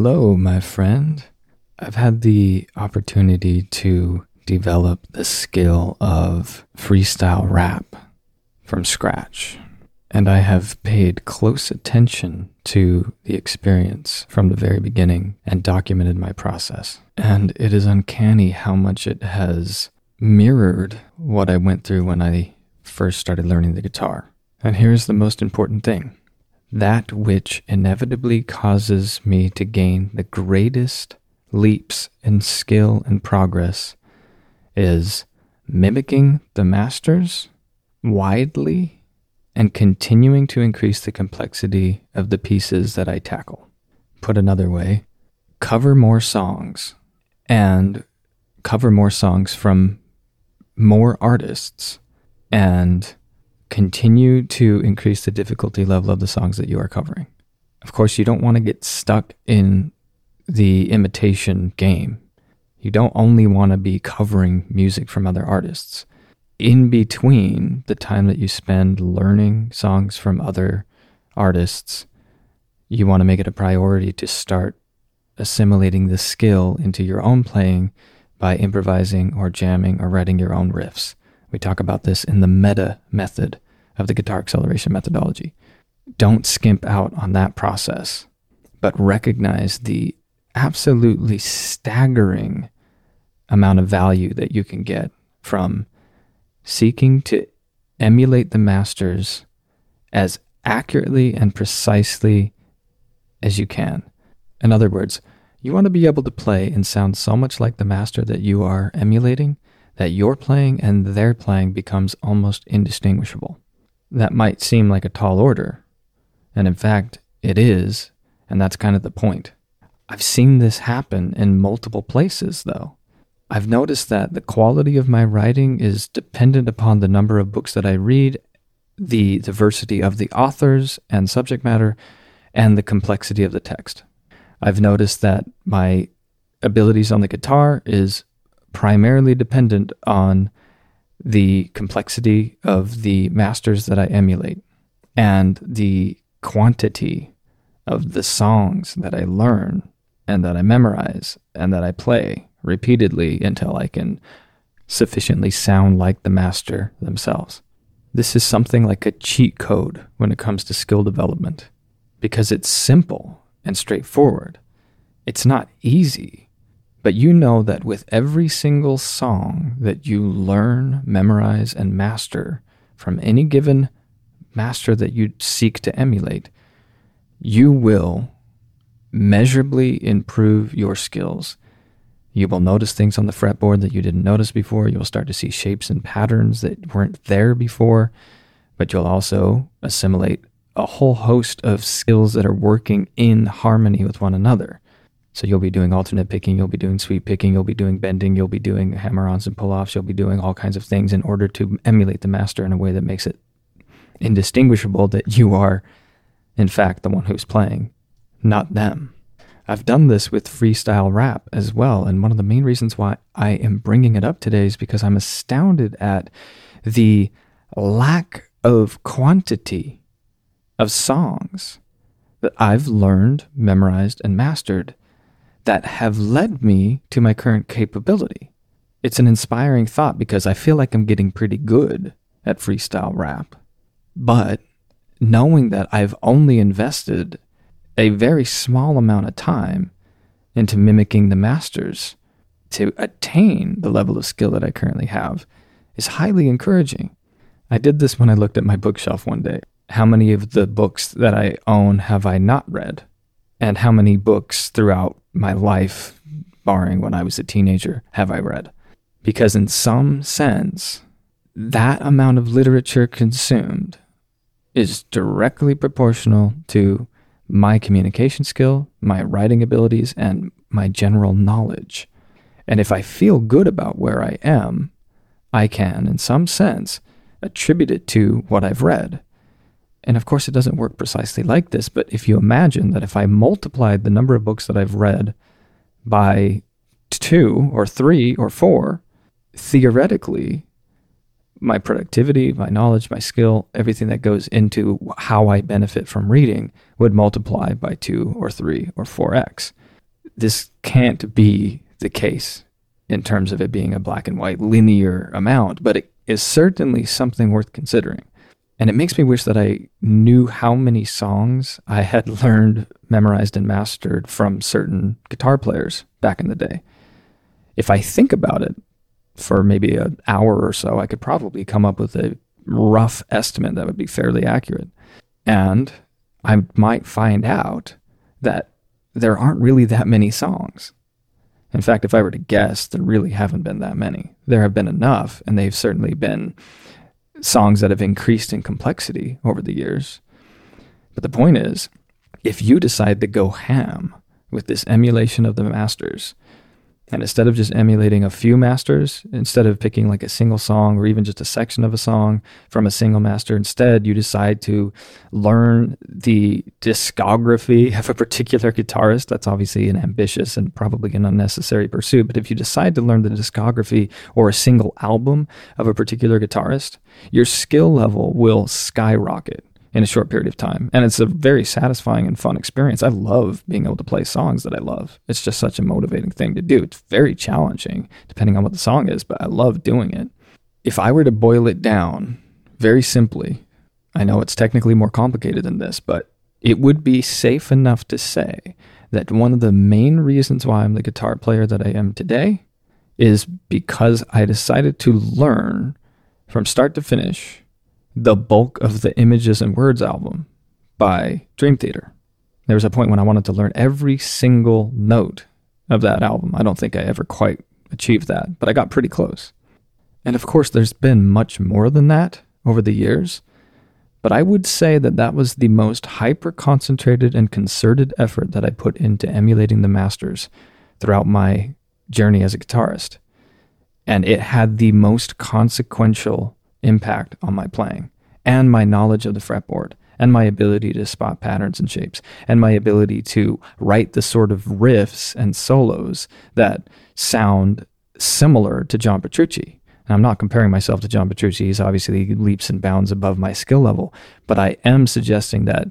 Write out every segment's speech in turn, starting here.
Hello, my friend. I've had the opportunity to develop the skill of freestyle rap from scratch, and I have paid close attention to the experience from the very beginning and documented my process. And it is uncanny how much it has mirrored what I went through when I first started learning the guitar. And here's the most important thing that which inevitably causes me to gain the greatest leaps in skill and progress is mimicking the masters widely and continuing to increase the complexity of the pieces that I tackle. Put another way, cover more songs and cover more songs from more artists and continue to increase the difficulty level of the songs that you are covering. Of course, you don't want to get stuck in the imitation game. You don't only want to be covering music from other artists. In between the time that you spend learning songs from other artists, you want to make it a priority to start assimilating the skill into your own playing by improvising or jamming or writing your own riffs. We talk about this in the meta method of the guitar acceleration methodology. Don't skimp out on that process, but recognize the absolutely staggering amount of value that you can get from seeking to emulate the masters as accurately and precisely as you can. In other words, you want to be able to play and sound so much like the master that you are emulating that your playing and their playing becomes almost indistinguishable. That might seem like a tall order, and in fact, it is, and that's kind of the point. I've seen this happen in multiple places, though. I've noticed that the quality of my writing is dependent upon the number of books that I read, the diversity of the authors and subject matter, and the complexity of the text. I've noticed that my abilities on the guitar is primarily dependent on the complexity of the masters that I emulate and the quantity of the songs that I learn and that I memorize and that I play repeatedly until I can sufficiently sound like the master themselves. This is something like a cheat code when it comes to skill development because it's simple and straightforward. It's not easy but you know that with every single song that you learn, memorize, and master from any given master that you seek to emulate, you will measurably improve your skills. You will notice things on the fretboard that you didn't notice before. You'll start to see shapes and patterns that weren't there before, but you'll also assimilate a whole host of skills that are working in harmony with one another. So you'll be doing alternate picking, you'll be doing sweep picking, you'll be doing bending, you'll be doing hammer-ons and pull-offs, you'll be doing all kinds of things in order to emulate the master in a way that makes it indistinguishable that you are, in fact, the one who's playing, not them. I've done this with freestyle rap as well. And one of the main reasons why I am bringing it up today is because I'm astounded at the lack of quantity of songs that I've learned, memorized, and mastered that have led me to my current capability. It's an inspiring thought because I feel like I'm getting pretty good at freestyle rap. But knowing that I've only invested a very small amount of time into mimicking the masters to attain the level of skill that I currently have is highly encouraging. I did this when I looked at my bookshelf one day. How many of the books that I own have I not read? And how many books throughout my life, barring when I was a teenager, have I read? Because, in some sense, that amount of literature consumed is directly proportional to my communication skill, my writing abilities, and my general knowledge. And if I feel good about where I am, I can, in some sense, attribute it to what I've read. And of course, it doesn't work precisely like this, but if you imagine that if I multiplied the number of books that I've read by two or three or four, theoretically, my productivity, my knowledge, my skill, everything that goes into how I benefit from reading would multiply by two or three or 4x. this can't be the case in terms of it being a black and white linear amount, but it is certainly something worth considering. And it makes me wish that I knew how many songs I had learned, memorized, and mastered from certain guitar players back in the day. If I think about it for maybe an hour or so, I could probably come up with a rough estimate that would be fairly accurate. And I might find out that there aren't really that many songs. In fact, if I were to guess, there really haven't been that many. There have been enough, and they've certainly been songs that have increased in complexity over the years. But the point is, if you decide to go ham with this emulation of the masters, and instead of just emulating a few masters, instead of picking like a single song or even just a section of a song from a single master, instead you decide to learn the discography of a particular guitarist. That's obviously an ambitious and probably an unnecessary pursuit. But if you decide to learn the discography or a single album of a particular guitarist, your skill level will skyrocket in a short period of time. And it's a very satisfying and fun experience. I love being able to play songs that I love. It's just such a motivating thing to do. It's very challenging depending on what the song is, but I love doing it. If I were to boil it down very simply, I know it's technically more complicated than this, but it would be safe enough to say that one of the main reasons why I'm the guitar player that I am today is because I decided to learn from start to finish the bulk of the Images and Words album by Dream Theater. There was a point when I wanted to learn every single note of that album. I don't think I ever quite achieved that, but I got pretty close. And of course, there's been much more than that over the years, but I would say that that was the most hyper concentrated and concerted effort that I put into emulating the masters throughout my journey as a guitarist. And it had the most consequential impact on my playing and my knowledge of the fretboard and my ability to spot patterns and shapes and my ability to write the sort of riffs and solos that sound similar to John Petrucci. And I'm not comparing myself to John Petrucci. He's obviously leaps and bounds above my skill level, but I am suggesting that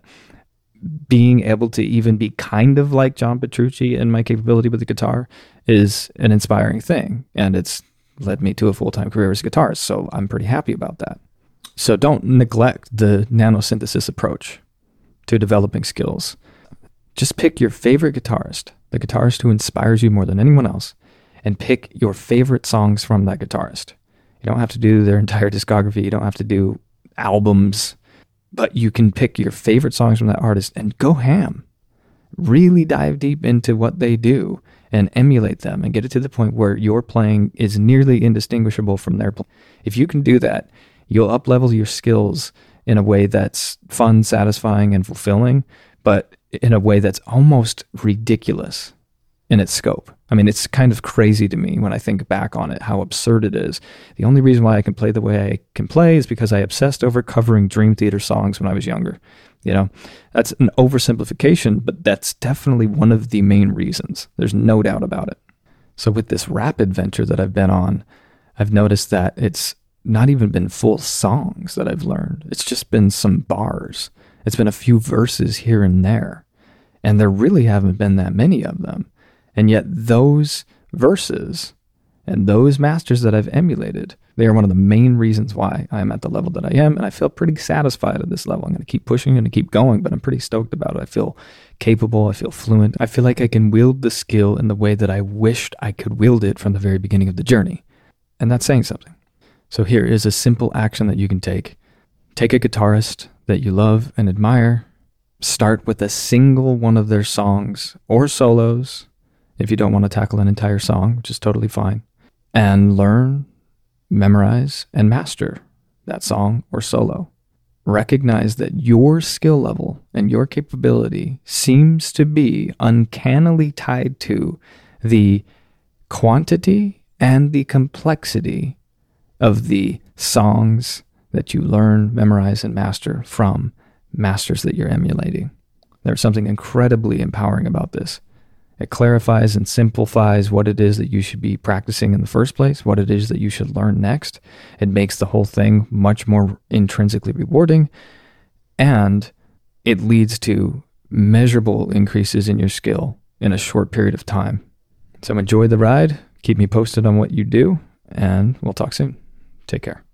being able to even be kind of like John Petrucci in my capability with the guitar is an inspiring thing. And it's led me to a full time career as a guitarist. So I'm pretty happy about that. So don't neglect the nanosynthesis approach to developing skills. Just pick your favorite guitarist, the guitarist who inspires you more than anyone else, and pick your favorite songs from that guitarist. You don't have to do their entire discography, you don't have to do albums, but you can pick your favorite songs from that artist and go ham. Really dive deep into what they do and emulate them and get it to the point where your playing is nearly indistinguishable from their playing. If you can do that, you'll uplevel your skills in a way that's fun, satisfying, and fulfilling, but in a way that's almost ridiculous in its scope. I mean, it's kind of crazy to me when I think back on it, how absurd it is. The only reason why I can play the way I can play is because I obsessed over covering Dream Theater songs when I was younger. You know, that's an oversimplification, but that's definitely one of the main reasons. There's no doubt about it. So, with this rap adventure that I've been on, I've noticed that it's not even been full songs that I've learned. It's just been some bars. It's been a few verses here and there. And there really haven't been that many of them. And yet, those verses and those masters that I've emulated, they are one of the main reasons why I am at the level that I am. And I feel pretty satisfied at this level. I'm going to keep pushing and keep going, but I'm pretty stoked about it. I feel capable. I feel fluent. I feel like I can wield the skill in the way that I wished I could wield it from the very beginning of the journey. And that's saying something. So here is a simple action that you can take. Take a guitarist that you love and admire. Start with a single one of their songs or solos if you don't want to tackle an entire song, which is totally fine and learn, memorize, and master that song or solo. Recognize that your skill level and your capability seems to be uncannily tied to the quantity and the complexity of the songs that you learn, memorize, and master from masters that you're emulating. There's something incredibly empowering about this. It clarifies and simplifies what it is that you should be practicing in the first place, what it is that you should learn next. It makes the whole thing much more intrinsically rewarding, and it leads to measurable increases in your skill in a short period of time. So enjoy the ride. Keep me posted on what you do, and we'll talk soon. Take care.